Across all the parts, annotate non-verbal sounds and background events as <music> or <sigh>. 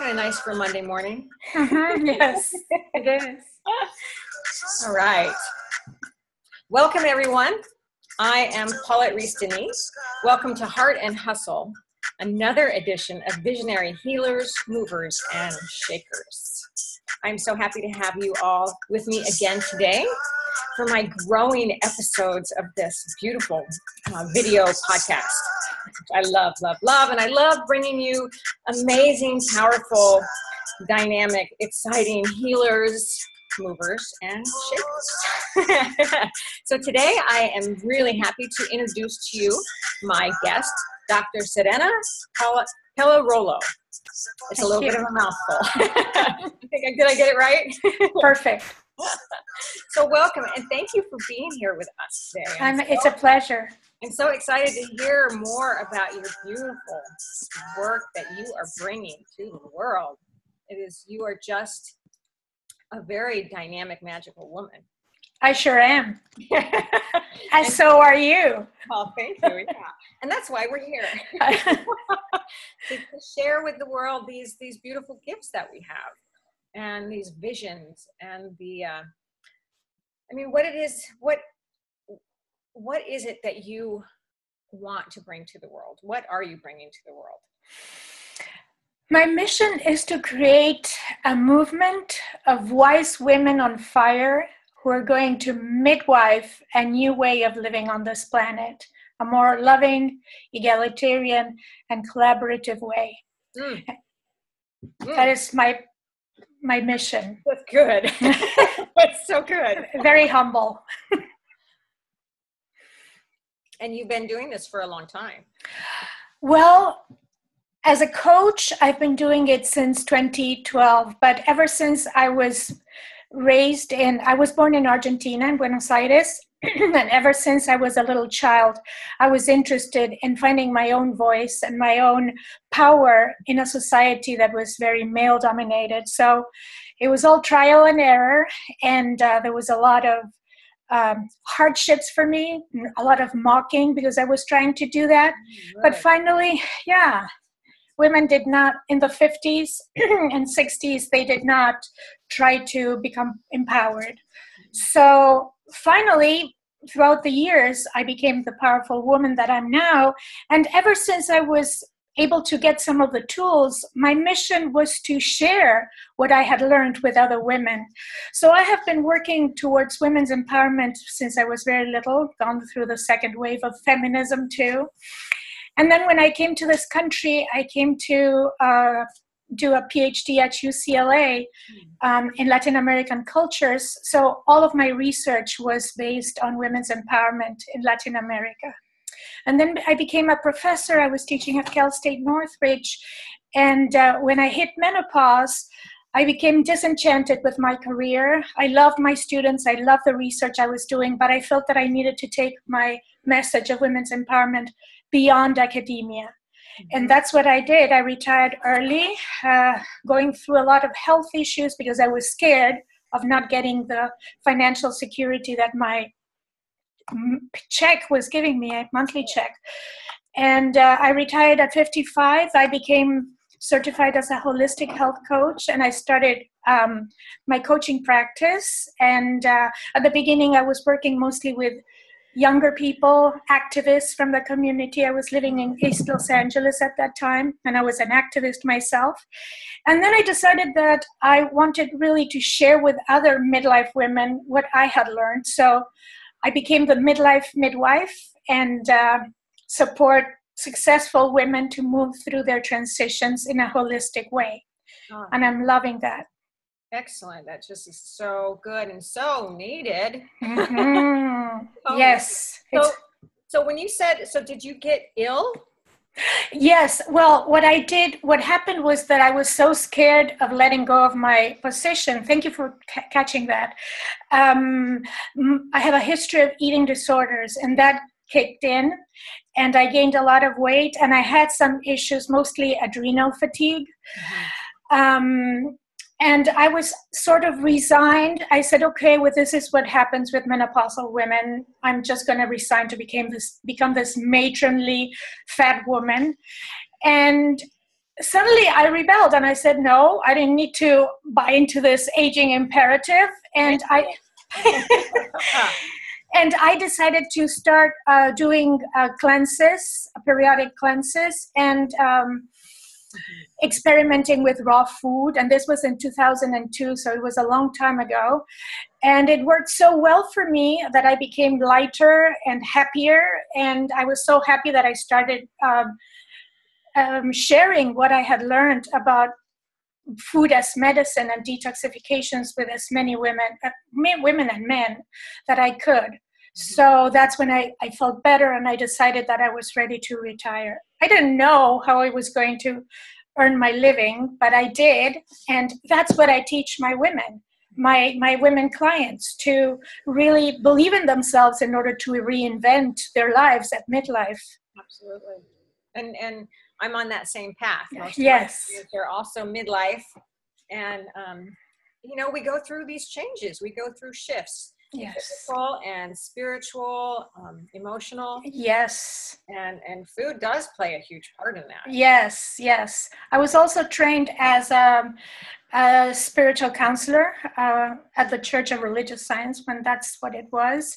kind of nice for Monday morning. Mm-hmm, yes, it is. <laughs> All right. Welcome, everyone. I am Paulette Reese Denise. Welcome to Heart and Hustle, another edition of Visionary Healers, Movers, and Shakers. I'm so happy to have you all with me again today for my growing episodes of this beautiful uh, video podcast. I love, love, love, and I love bringing you amazing, powerful, dynamic, exciting healers, movers, and shakers. <laughs> so today I am really happy to introduce to you my guest, Dr. Sirena Pellarolo. It's a little bit of a mouthful. <laughs> Did I get it right? <laughs> Perfect. so welcome and thank you for being here with us today. I'm, it's a pleasure. I'm so excited to hear more about your beautiful work that you are bringing to the world. It is, you are just a very dynamic, magical woman. I sure am. <laughs> and so are you. Oh, thank you. Yeah. And that's why we're here <laughs> to, share with the world these these beautiful gifts that we have and these visions and the uh, I mean what it is what what is it that you want to bring to the world? What are you bringing to the world? My mission is to create a movement of wise women on fire who are going to midwife a new way of living on this planet, a more loving, egalitarian, and collaborative way. Mm. That is my my mission. That's good. <laughs> <laughs> That's so good. Very humble. <laughs> and you've been doing this for a long time. Well, as a coach, I've been doing it since 2012, but ever since I was raised in, I was born in Argentina, in Buenos Aires, <clears throat> and ever since I was a little child, I was interested in finding my own voice and my own power in a society that was very male dominated. So it was all trial and error, and uh, there was a lot of um, hardships for me, a lot of mocking because I was trying to do that. Right. But finally, yeah, women did not, in the 50s <clears throat> and 60s, they did not try to become empowered. So finally, throughout the years, I became the powerful woman that I'm now. And ever since I was able to get some of the tools, my mission was to share what I had learned with other women. So I have been working towards women's empowerment since I was very little, gone through the second wave of feminism too. And then when I came to this country, I came to uh, do a PhD at UCLA um, in Latin American cultures. So all of my research was based on women's empowerment in Latin America. And then I became a professor. I was teaching at Cal State Northridge. And uh, when I hit menopause, I became disenchanted with my career. I loved my students, I loved the research I was doing, but I felt that I needed to take my message of women's empowerment beyond academia. Mm-hmm. And that's what I did. I retired early, uh, going through a lot of health issues because I was scared of not getting the financial security that my check was giving me a monthly check. And uh, I retired at 55. I became certified as a holistic health coach and I started um, my coaching practice. And uh, at the beginning, I was working mostly with younger people, activists from the community. I was living in East Los Angeles at that time, and I was an activist myself. And then I decided that I wanted really to share with other midlife women what I had learned. So I became the midlife midwife and uh, support successful women to move through their transitions in a holistic way. Oh. And I'm loving that. Excellent. That just is so good and so needed. Mm-hmm. <laughs> oh, yes. So, so when you said, so did you get ill? Yes. Well, what I did, what happened was that I was so scared of letting go of my position. Thank you for ca- catching that. Um, I have a history of eating disorders, and that kicked in, and I gained a lot of weight, and I had some issues, mostly adrenal fatigue. Mm-hmm. Um, and I was sort of resigned. I said, okay, well, this is what happens with menopausal women. I'm just going to resign to become this become this matronly fat woman. And suddenly I rebelled and I said, no, I didn't need to buy into this aging imperative. And I. <laughs> and I decided to start uh, doing uh, cleanses, periodic cleanses, and um, experimenting with raw food. And this was in 2002, so it was a long time ago. And it worked so well for me that I became lighter and happier. And I was so happy that I started um, um, sharing what I had learned about food as medicine and detoxifications with as many women, uh, women and men that I could. So that's when I, I felt better and I decided that I was ready to retire. I didn't know how I was going to earn my living, but I did. And that's what I teach my women, my, my women clients, to really believe in themselves in order to reinvent their lives at midlife. Absolutely. And, and I'm on that same path. Most yes. They're also midlife. And, um, you know, we go through these changes, we go through shifts. Yes. Physical and spiritual, um, emotional. Yes. And and food does play a huge part in that. Yes, yes. I was also trained as a, a spiritual counselor uh, at the Church of Religious Science when that's what it was,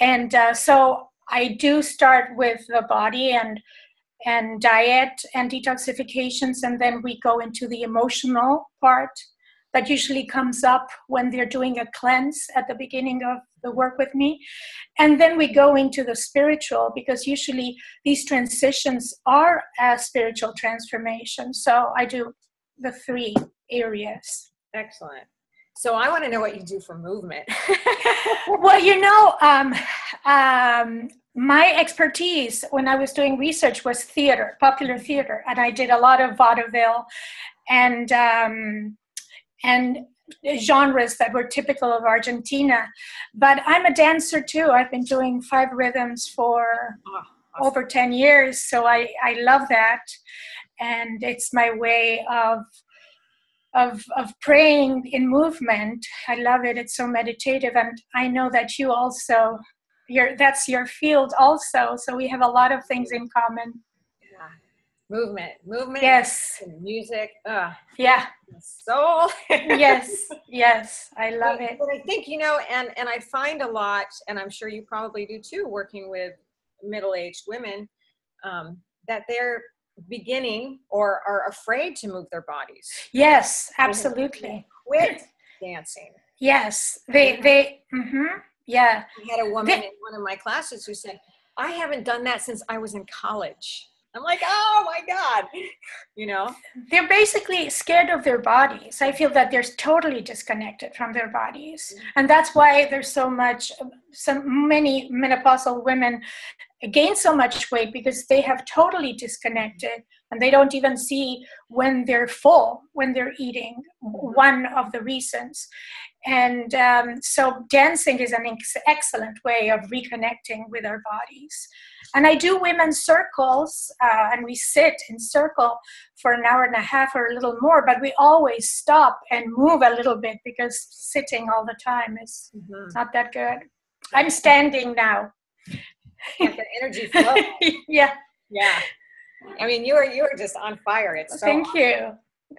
and uh, so I do start with the body and and diet and detoxifications, and then we go into the emotional part that usually comes up when they're doing a cleanse at the beginning of the work with me. And then we go into the spiritual because usually these transitions are a spiritual transformation. So I do the three areas. Excellent. So I want to know what you do for movement. <laughs> well, you know, um, um, my expertise when I was doing research was theater, popular theater, and I did a lot of vaudeville and um, and genres that were typical of Argentina. But I'm a dancer too. I've been doing five rhythms for oh, awesome. over 10 years, so I, I love that. And it's my way of of of praying in movement. I love it. It's so meditative and I know that you also your that's your field also. So we have a lot of things in common. Movement. Movement. Yes. music. Uh, yeah. Soul. <laughs> yes. Yes. I love but, it. But I think, you know, and and I find a lot, and I'm sure you probably do too, working with middle-aged women, um, that they're beginning or are afraid to move their bodies. Yes, absolutely. Quit dancing. Yes, they they. Mm-hmm. Yeah. I had a woman they, in one of my classes who said, "I haven't done that since I was in college." I'm like, oh my God, <laughs> you know? They're basically scared of their bodies. I feel that they're totally disconnected from their bodies. Mm-hmm. And that's why there's so much, so many menopausal women gain so much weight because they have totally disconnected and they don't even see when they're full when they're eating mm-hmm. one of the reasons and um, so dancing is an ex- excellent way of reconnecting with our bodies and i do women's circles uh, and we sit in circle for an hour and a half or a little more but we always stop and move a little bit because sitting all the time is mm-hmm. not that good i'm standing now the energy flow. <laughs> yeah. Yeah. I mean, you are you are just on fire. It's so thank awesome. you.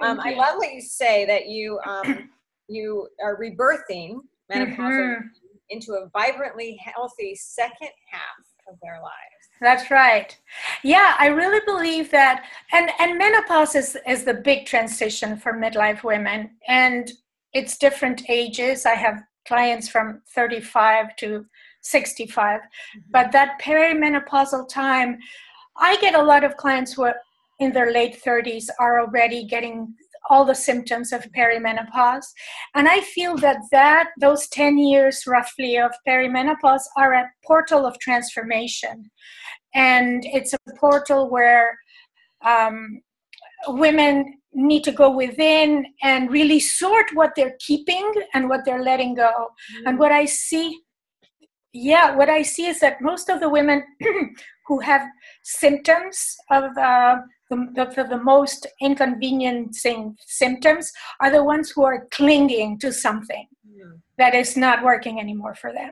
Um, thank I love what you say that you um, you are rebirthing menopause mm-hmm. into a vibrantly healthy second half of their lives. That's right. Yeah, I really believe that, and and menopause is is the big transition for midlife women, and it's different ages. I have clients from 35 to 65. Mm-hmm. But that perimenopausal time, I get a lot of clients who are in their late 30s are already getting all the symptoms of perimenopause and i feel that that those 10 years roughly of perimenopause are a portal of transformation and it's a portal where um, women need to go within and really sort what they're keeping and what they're letting go mm-hmm. and what i see yeah, what I see is that most of the women <clears throat> who have symptoms of uh, the, the, the, most inconveniencing symptoms are the ones who are clinging to something that is not working anymore for them.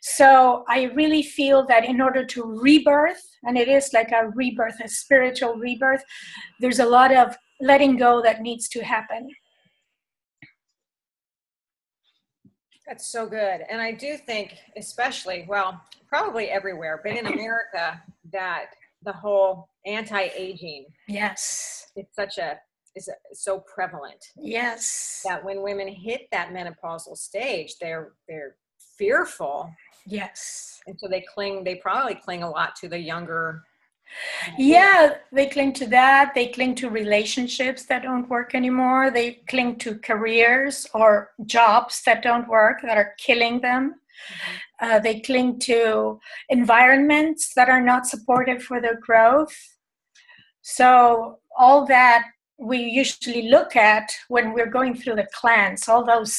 So I really feel that in order to rebirth, and it is like a rebirth, a spiritual rebirth, there's a lot of letting go that needs to happen. That's so good. And I do think, especially, well, probably everywhere, but in America, that the whole anti-aging yes it's such a is so prevalent yes that when women hit that menopausal stage they're they're fearful. Yes. And so they cling they probably cling a lot to the younger yeah they cling to that. They cling to relationships that don't work anymore. They cling to careers or jobs that don't work that are killing them. Mm-hmm. uh, they cling to environments that are not supportive for their growth. So all that we usually look at when we're going through the cleanse all those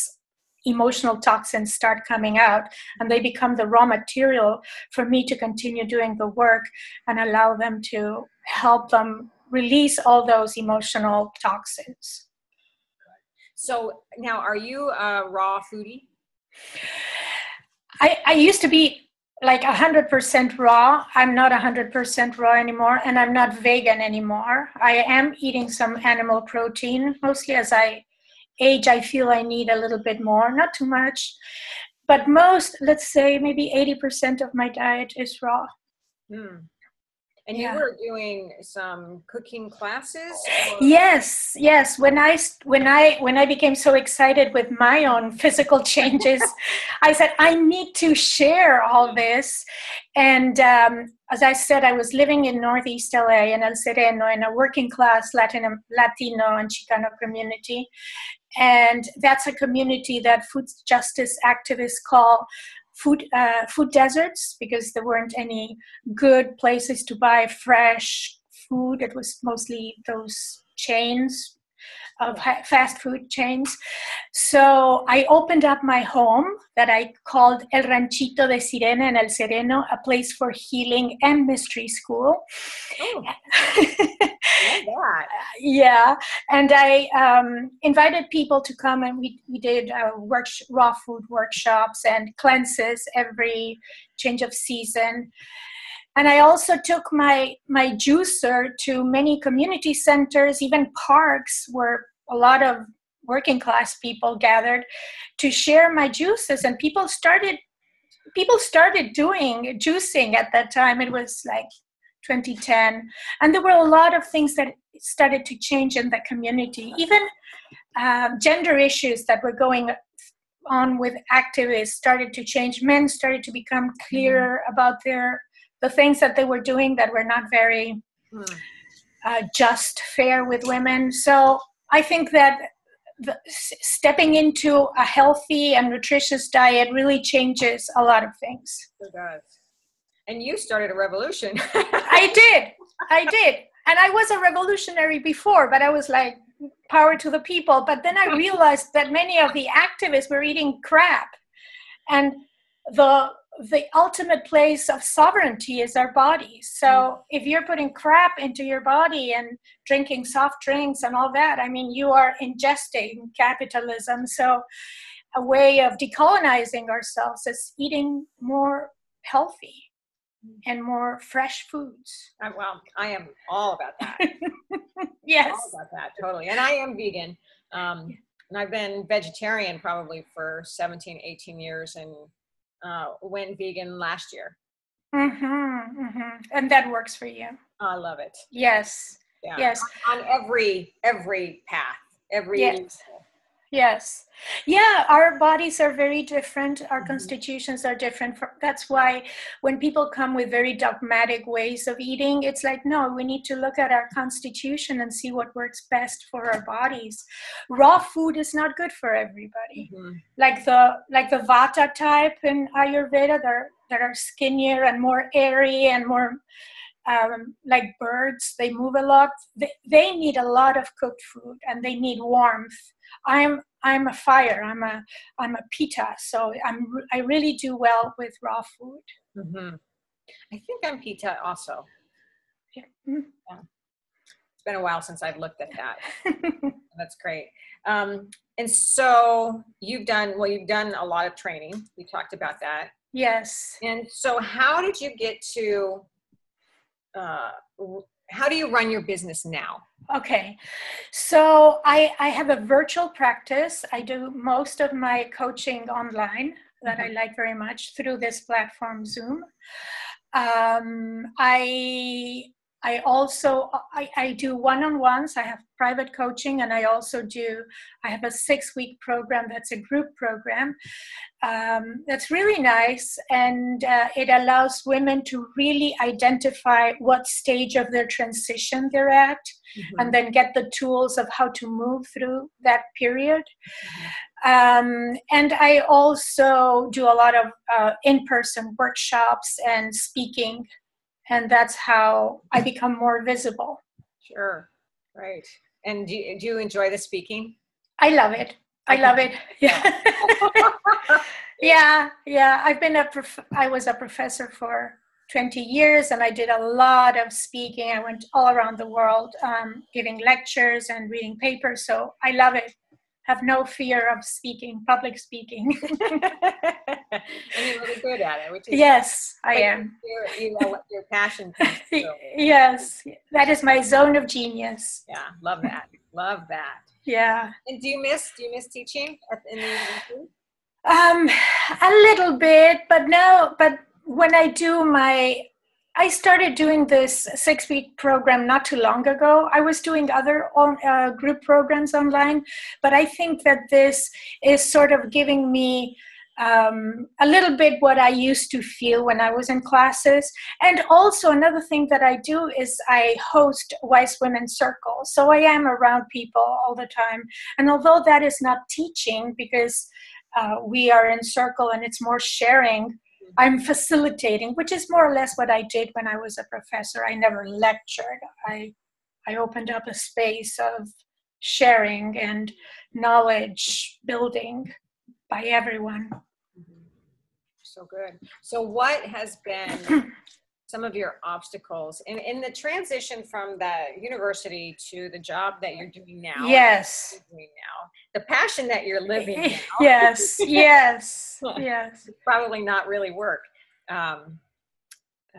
emotional toxins start coming out and they become the raw material for me to continue doing the work and allow them to help them release all those emotional toxins. So now, are you a raw foodie? I, I used to be like 100% raw. I'm not 100% raw anymore, and I'm not vegan anymore. I am eating some animal protein, mostly as I age, I feel I need a little bit more, not too much. But most, let's say maybe 80% of my diet is raw. Mm. And yeah. you were doing some cooking classes? Or? Yes, yes. When I when I when I became so excited with my own <laughs> physical changes, <laughs> I said I need to share all this. And um, as I said, I was living in Northeast LA in El Sereno in a working class Latin Latino and Chicano community, and that's a community that food justice activists call food uh, food deserts because there weren't any good places to buy fresh food. It was mostly those chains of fast food chains. So I opened up my home that I called El Ranchito de Sirena en El Sereno, a place for healing and mystery school. Oh. <laughs> yeah, and I um, invited people to come and we, we did uh, work, raw food workshops and cleanses every change of season and i also took my my juicer to many community centers. Even parks where a lot of working class people gathered to share my juices. And people started people started doing juicing at that time. It was like 2010 and there were a lot of things that started to change in the community. Even um, gender issues that were going on with activists started to change. Men started to become clearer about their the things that they were doing that were not very hmm. uh, just fair with women so I think that the, stepping into a healthy and nutritious diet really changes a lot of things. It does. And you started a revolution. <laughs> I did. I did. And I was a revolutionary before, but I was like, power to the people. But then I <laughs> realized that many of the activists were eating crap. And the the ultimate place of sovereignty is our bodies. So mm. if you're putting crap into your body and drinking soft drinks and all that, I mean, you are ingesting capitalism. So a way of decolonizing ourselves is eating more healthy mm. and more fresh foods. Well, I am all about that. <laughs> yes. All about that, totally. And I am vegan. Um, and I've been vegetarian probably for 17, 18 years. And uh, went vegan last year. Mm-hmm, mm-hmm. And that works for you. I love it. Yes. Yeah. Yes. On, on every every path, every yes. Yes. Yeah, our bodies are very different. Our mm-hmm. constitutions are different. That's why when people come with very dogmatic ways of eating, it's like, no, we need to look at our constitution and see what works best for our bodies. Raw food is not good for everybody. Mm-hmm. Like the like the Vata type in Ayurveda, that are, that are skinnier and more airy and more um, like birds, they move a lot. They, they need a lot of cooked food and they need warmth. I'm I'm a fire. I'm a I'm a pitta. So I'm I really do well with raw food. Mm-hmm. I think I'm pitta also. Yeah. Mm-hmm. yeah. It's been a while since I've looked at that. <laughs> <laughs> That's great. Um, and so you've done well. You've done a lot of training. We talked about that. Yes. And so, how did you get to? Uh, how do you run your business now? Okay, so I, I have a virtual practice. I do most of my coaching online that mm-hmm. I like very much through this platform, Zoom. Um, I I also I, I do one-on-ones. I have private coaching, and I also do. I have a six-week program that's a group program. Um, that's really nice, and uh, it allows women to really identify what stage of their transition they're at, mm-hmm. and then get the tools of how to move through that period. Mm-hmm. Um, and I also do a lot of uh, in-person workshops and speaking and that's how I become more visible. Sure, right. And do you, do you enjoy the speaking? I love it. I love it. Yeah. <laughs> <laughs> yeah, yeah. I've been a prof- I was a professor for 20 years and I did a lot of speaking. I went all around the world um, giving lectures and reading papers. So I love it have no fear of speaking, public speaking. <laughs> and you're really good at it, which is yes, I am. you know what your passion. <laughs> yes, that is my zone of genius. Yeah, love that. love that. Yeah. And do you miss do you miss teaching at, in the university? Um, a little bit, but no. But when I do my I started doing this six week program not too long ago. I was doing other uh, group programs online, but I think that this is sort of giving me um, a little bit what I used to feel when I was in classes. And also, another thing that I do is I host Wise Women Circles. So I am around people all the time. And although that is not teaching because uh, we are in circle and it's more sharing I'm facilitating, which is more or less what I did when I was a professor. I never lectured. I I opened up a space of sharing and knowledge building by everyone. Mm-hmm. So good. So what has been <clears throat> some of your obstacles in, in the transition from the university to the job that you're doing now yes doing now the passion that you're living <laughs> now, yes <laughs> yes yes probably not really work um,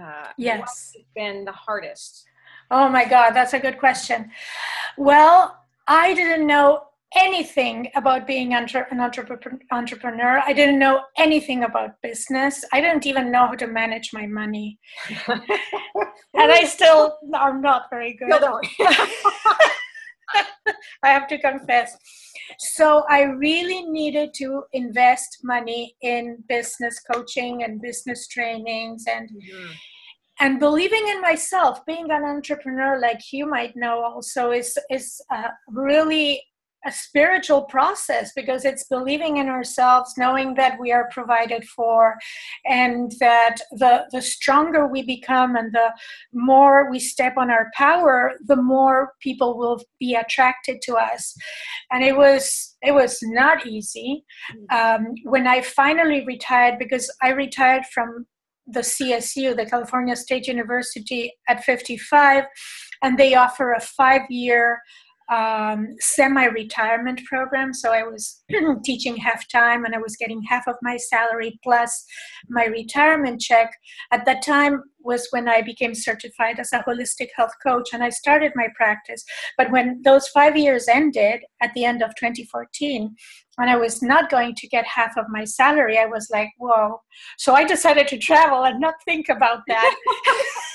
uh, yes been the hardest oh my god that's a good question well i didn't know anything about being entre- an entrepreneur. I didn't know anything about business. I didn't even know how to manage my money. <laughs> and I still are not very good. <laughs> I have to confess. So I really needed to invest money in business coaching and business trainings and mm-hmm. and believing in myself. Being an entrepreneur, like you might know, also is is uh, really a spiritual process because it's believing in ourselves knowing that we are provided for and that the the stronger we become and the more we step on our power the more people will be attracted to us. And it was it was not easy um, when i finally retired because i retired from the csu the california state university at 55 and they offer a five year um, semi-retirement program. So I was <clears throat> teaching half time, and I was getting half of my salary plus my retirement check. At that time was when I became certified as a holistic health coach, and I started my practice. But when those five years ended at the end of 2014, and I was not going to get half of my salary, I was like, "Whoa!" So I decided to travel and not think about that. <laughs>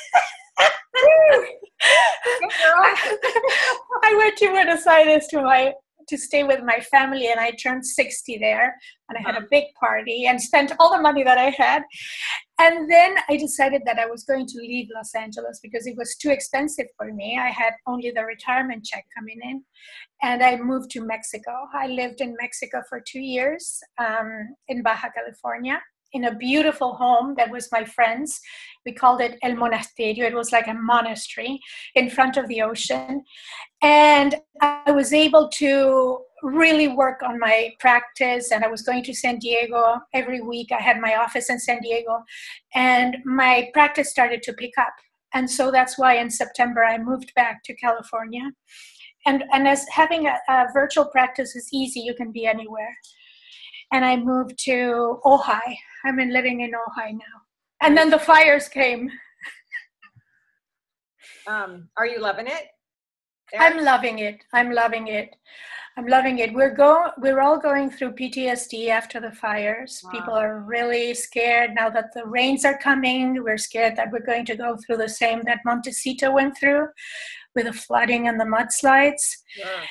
I went to Buenos Aires to my to stay with my family and I turned 60 there and I had a uh-huh. big party and spent all the money that I had. And then I decided that I was going to leave Los Angeles because it was too expensive for me. I had only the retirement check coming in. And I moved to Mexico. I lived in Mexico for two years um, in Baja California in a beautiful home that was my friend's. We called it El Monasterio. It was like a monastery in front of the ocean. And I was able to really work on my practice and I was going to San Diego every week. I had my office in San Diego and my practice started to pick up. And so that's why in September I moved back to California. And, and as having a, a virtual practice is easy, you can be anywhere and I moved to Ojai. I've been living in Ojai now. And then the fires came. Um, are you loving it? there? I'm loving it. I'm loving it. I'm loving it. We're go we're all going through PTSD after the fires. Wow. People are really scared now that the rains are coming. We're scared that we're going to go through the same that Montecito went through with the flooding and the mudslides. Sure.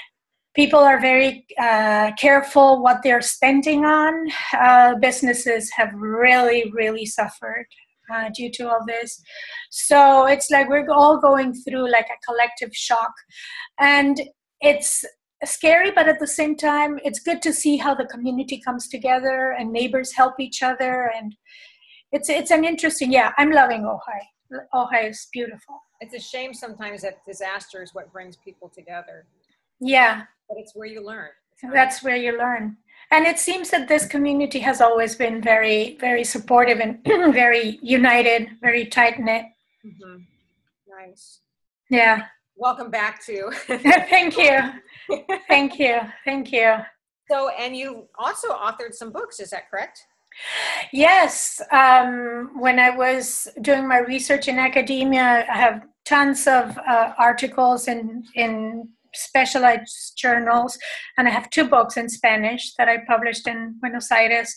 People are very uh, careful what they're spending on. Uh, businesses have really, really suffered uh, due to all this. So it's like we're all going through like a collective shock, and it's scary, but at the same time, it's good to see how the community comes together and neighbors help each other, and it's it's an interesting. Yeah, I'm loving Ojai. Ojai is beautiful. It's a shame sometimes that disaster is what brings people together, Yeah, but it's where you learn. that's where you learn. And it seems that this community has always been very, very supportive and <clears throat> very united, very tight knit. Mhm. Nice. Yeah. Welcome back to. <laughs> <laughs> Thank you. Thank you. Thank you. so, and you also authored some books, is that correct? Yes. Um, when I was doing my research in academia, I have tons of uh, articles in, in specialized journals, and I have two books in Spanish that I published in Buenos Aires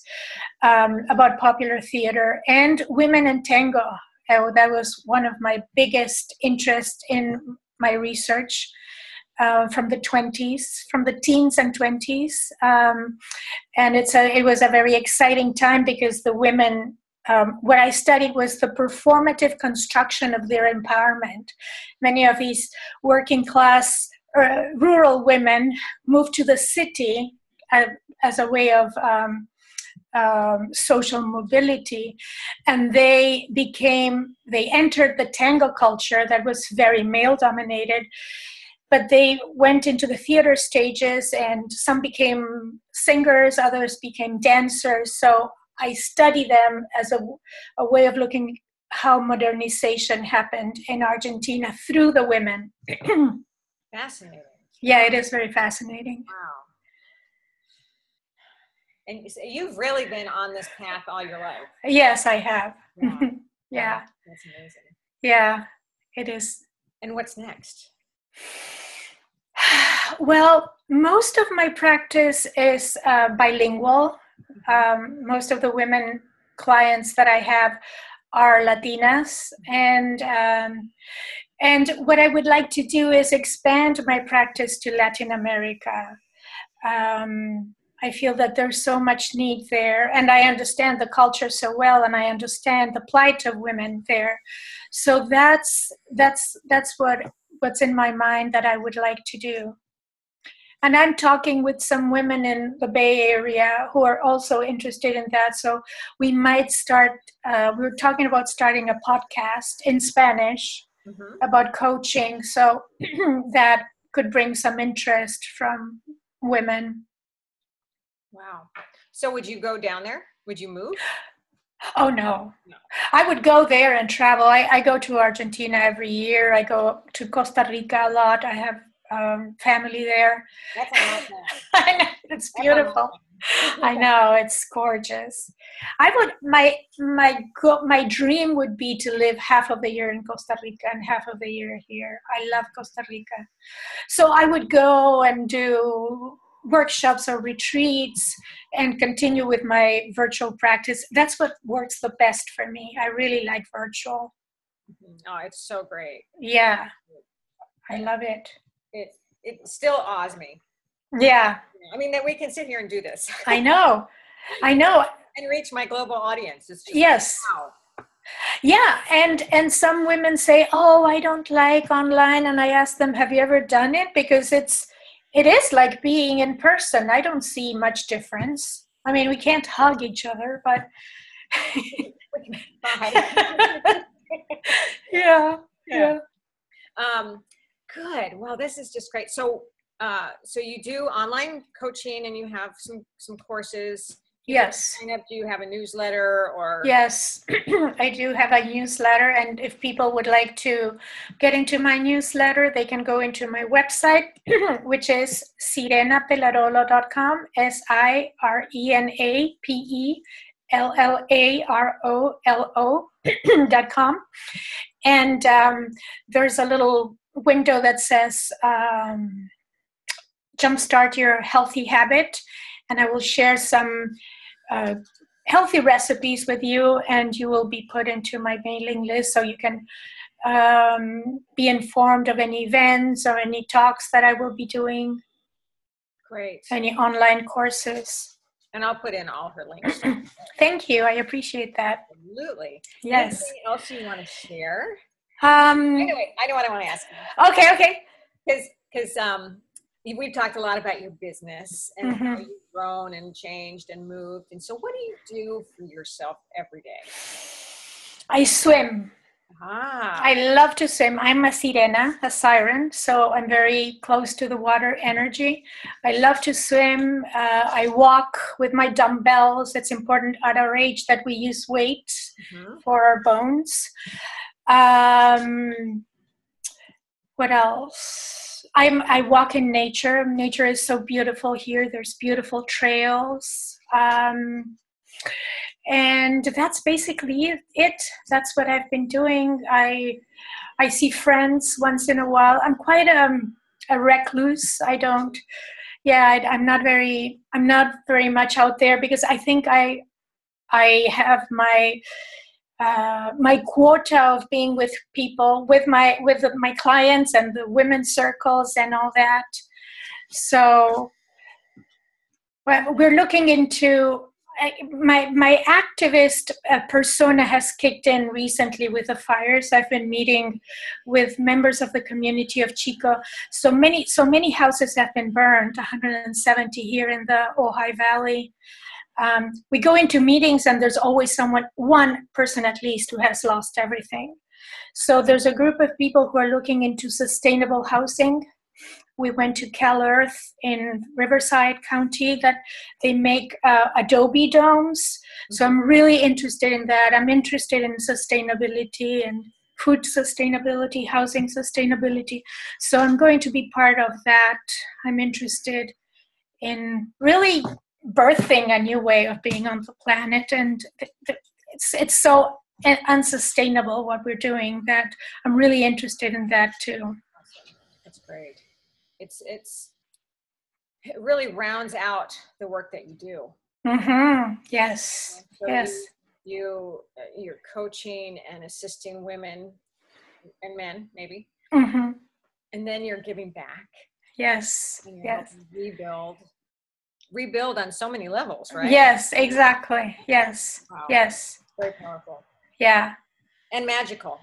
um, about popular theater and women in tango. Uh, that was one of my biggest interests in my research. Uh, from the 20s, from the teens and 20s, um, and it's a, it was a very exciting time because the women um, what I studied was the performative construction of their empowerment. Many of these working class uh, rural women moved to the city uh, as a way of um, um, social mobility, and they became they entered the tango culture that was very male dominated but they went into the theater stages and some became singers others became dancers. So i study them as a, a way of looking how modernization happened in argentina through the women <clears throat> Fascinating. yeah it is very fascinating Wow. And you've really been on this path all your life. yes i have Wow. <laughs> yeah That's amazing. yeah it is And what's next? <sighs> well most of my practice is uh, bilingual um, most of the women clients that I have are Latinas, and um, and what I would like to do is expand my practice to Latin America. Um, I feel that there's so much need there, and I understand the culture so well, and I understand the plight of women there. So that's that's that's what what's in my mind that I would like to do. And I'm talking with some women in the Bay Area who are also interested in that. So we might start, uh, we are talking about starting a podcast in Spanish Mhm. about coaching. So <clears throat> that could bring some interest from women. Wow. So would you go down there? Would you move? Oh, no. No. I would go there and travel. I, I go to Argentina every year. I go to Costa Rica a lot. I have um, family there. That's a lot more. I know, it's beautiful. I know it's gorgeous. I would my my go, my dream would be to live half of the year in Costa Rica and half of the year here. I love Costa Rica, so I would go and do workshops or retreats and continue with my virtual practice. That's what works the best for me. I really like virtual. Oh, it's so great. Yeah, I love it. It it still awes me. Yeah, I mean that we can sit here and do this <laughs> I know. I know. and reach my global audience. Yes. wow. Yeah, and and some women say, "Oh, I don't like online," and I ask them, "Have you ever done it?" Because it's it is like being in person. I don't see much difference. I mean, we can't hug each other, but <laughs> Bye. <laughs> yeah, Yeah. Um, good. Well, this is just great. So, uh, so you do online coaching, and you have some some courses. yes, Sign up. Do you have a newsletter or? yes. <clears throat> I do have a newsletter, and if people would like to get into my newsletter, they can go into my website, <clears throat> which is sirenapellarolo.com. S I R E N A P E L L A R O L O dot com. <clears throat> And um, there's a little window that says um, Jumpstart Your Healthy Habit. And I will share some uh, healthy recipes with you, and you will be put into my mailing list so you can um, be informed of any events or any talks that I will be doing. Great. Any online courses. And I'll put in all her links. <clears throat> Thank you. I appreciate that. Absolutely. Yes. Anything else you want to share? Um, Anyway, I know what I want to ask okay, okay. Because because um, we've talked a lot about your business and how Mhm. you've grown and changed and moved. And so, what do you do for yourself every day? I swim. Ah, I love to swim. I'm a sirena, a siren, so I'm very close to the water energy. I love to swim. Uh, I walk with my dumbbells. It's important at our age that we use weights mhm. for our bones. Um, what else? I'm, I walk in nature. Nature is so beautiful here. There's beautiful trails. Um, and that's basically it. That's what I've been doing. I I see friends once in a while. I'm quite um, a recluse. I don't. Yeah, I, I'm not very. I'm not very much out there because I think I I have my uh, my quota of being with people, with my with my clients and the women's circles and all that. So well, we're looking into my my activist uh, persona has kicked in recently with the fires. I've been meeting with members of the community of Chico. So many so many houses have been burned. 170 here in the Ojai Valley. Um, we go into meetings and there's always someone, one person at least, who has lost everything. So there's a group of people who are looking into sustainable housing. We went to Cal Earth in Riverside County that they make uh, adobe domes. So I'm really interested in that. I'm interested in sustainability and food sustainability, housing sustainability. So I'm going to be part of that. I'm interested in really birthing a new way of being on the planet and it's it's so unsustainable what we're doing that I'm really interested in that too. that's great. It's it's it really rounds out the work that you do. Mhm. Yes. So Yes. You, you uh, you're coaching and assisting women and men maybe, Mhm. and then you're giving back Yes. Yes. rebuild rebuild on so many levels, right? Yes, exactly. Yes. Wow. Yes. Very powerful Yeah. and magical.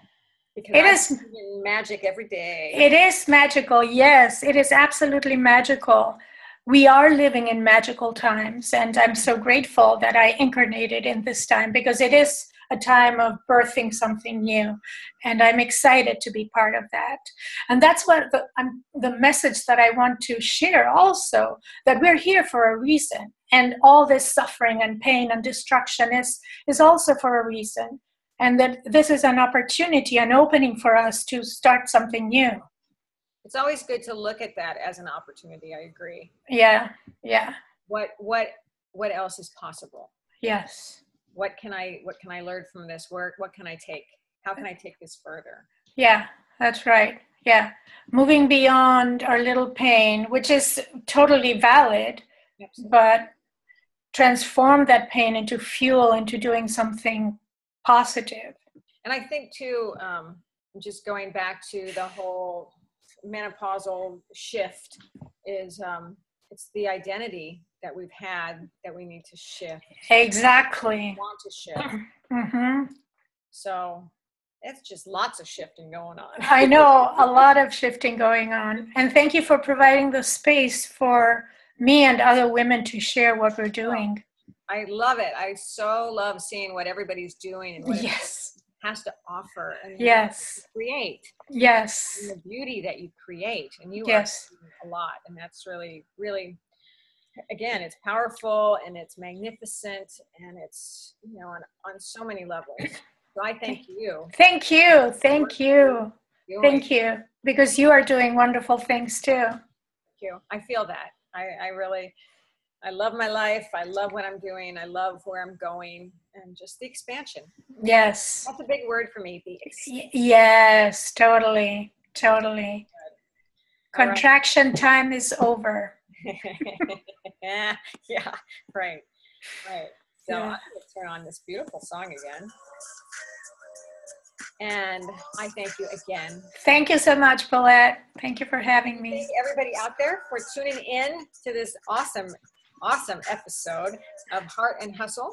Because It I is- magic every day. It is magical. Yes, it is absolutely magical. We are living in magical times, and I'm so grateful that I incarnated in this time because it is a time of birthing something new, and I'm excited to be part of that. And that's what the, um, the message that I want to share also that we're here for a reason, and all this suffering and pain and destruction is is also for a reason, and that this is an opportunity, an opening for us to start something new. it's always good to look at that as an opportunity. I agree. Yeah, yeah, What what what else is possible? yes, What can I what can I learn from this work? What can I take? How can I take this further? yeah, that's right. Yeah, moving beyond our little pain, which is totally valid, Absolutely. but transform that pain into fuel, into doing something positive. And I think too, um, just going back to the whole menopausal shift is um, it's the identity that we've had that we need to shift, Exactly. want to shift. <laughs> Mm-hmm. So it's just lots of shifting going on. I know a <laughs> lot of shifting going on. And thank you for providing the space for me and other women to share what we're doing. I love it. I so love seeing what everybody's doing and what it Yes, has to offer and yes, create yes, and the beauty that you create. And you yes. are a lot, and that's really, really, again, it's powerful and it's magnificent and it's you know on on so many levels. So I thank you. Thank you, thank you, Doing- thank you, because you are doing wonderful things too. Thank you. I feel that. I, I really, I love my life. I love what I'm doing. I love where I'm going and just the expansion. Yes. That's a big word for me. The y- yes, totally. Totally. Right. Contraction time is over. Yeah, <laughs> yeah, right. Right. So yeah. I'm going to turn on this beautiful song again. And I thank you again. Thank you so much, Paulette. Thank you for having me. Thank everybody out there for tuning in to this awesome, awesome episode of Heart and Hustle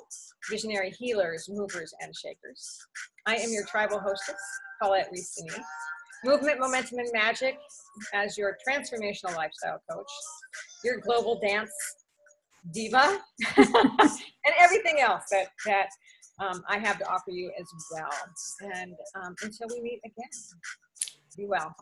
Visionary Healers, Movers, and Shakers. I am your tribal hostess, Paulette Ristini. Movement, Momentum, and Magic as your transformational lifestyle coach, your global dance diva, <laughs> and everything else that, that um, I have to offer you as well. And um, until we meet again, be well.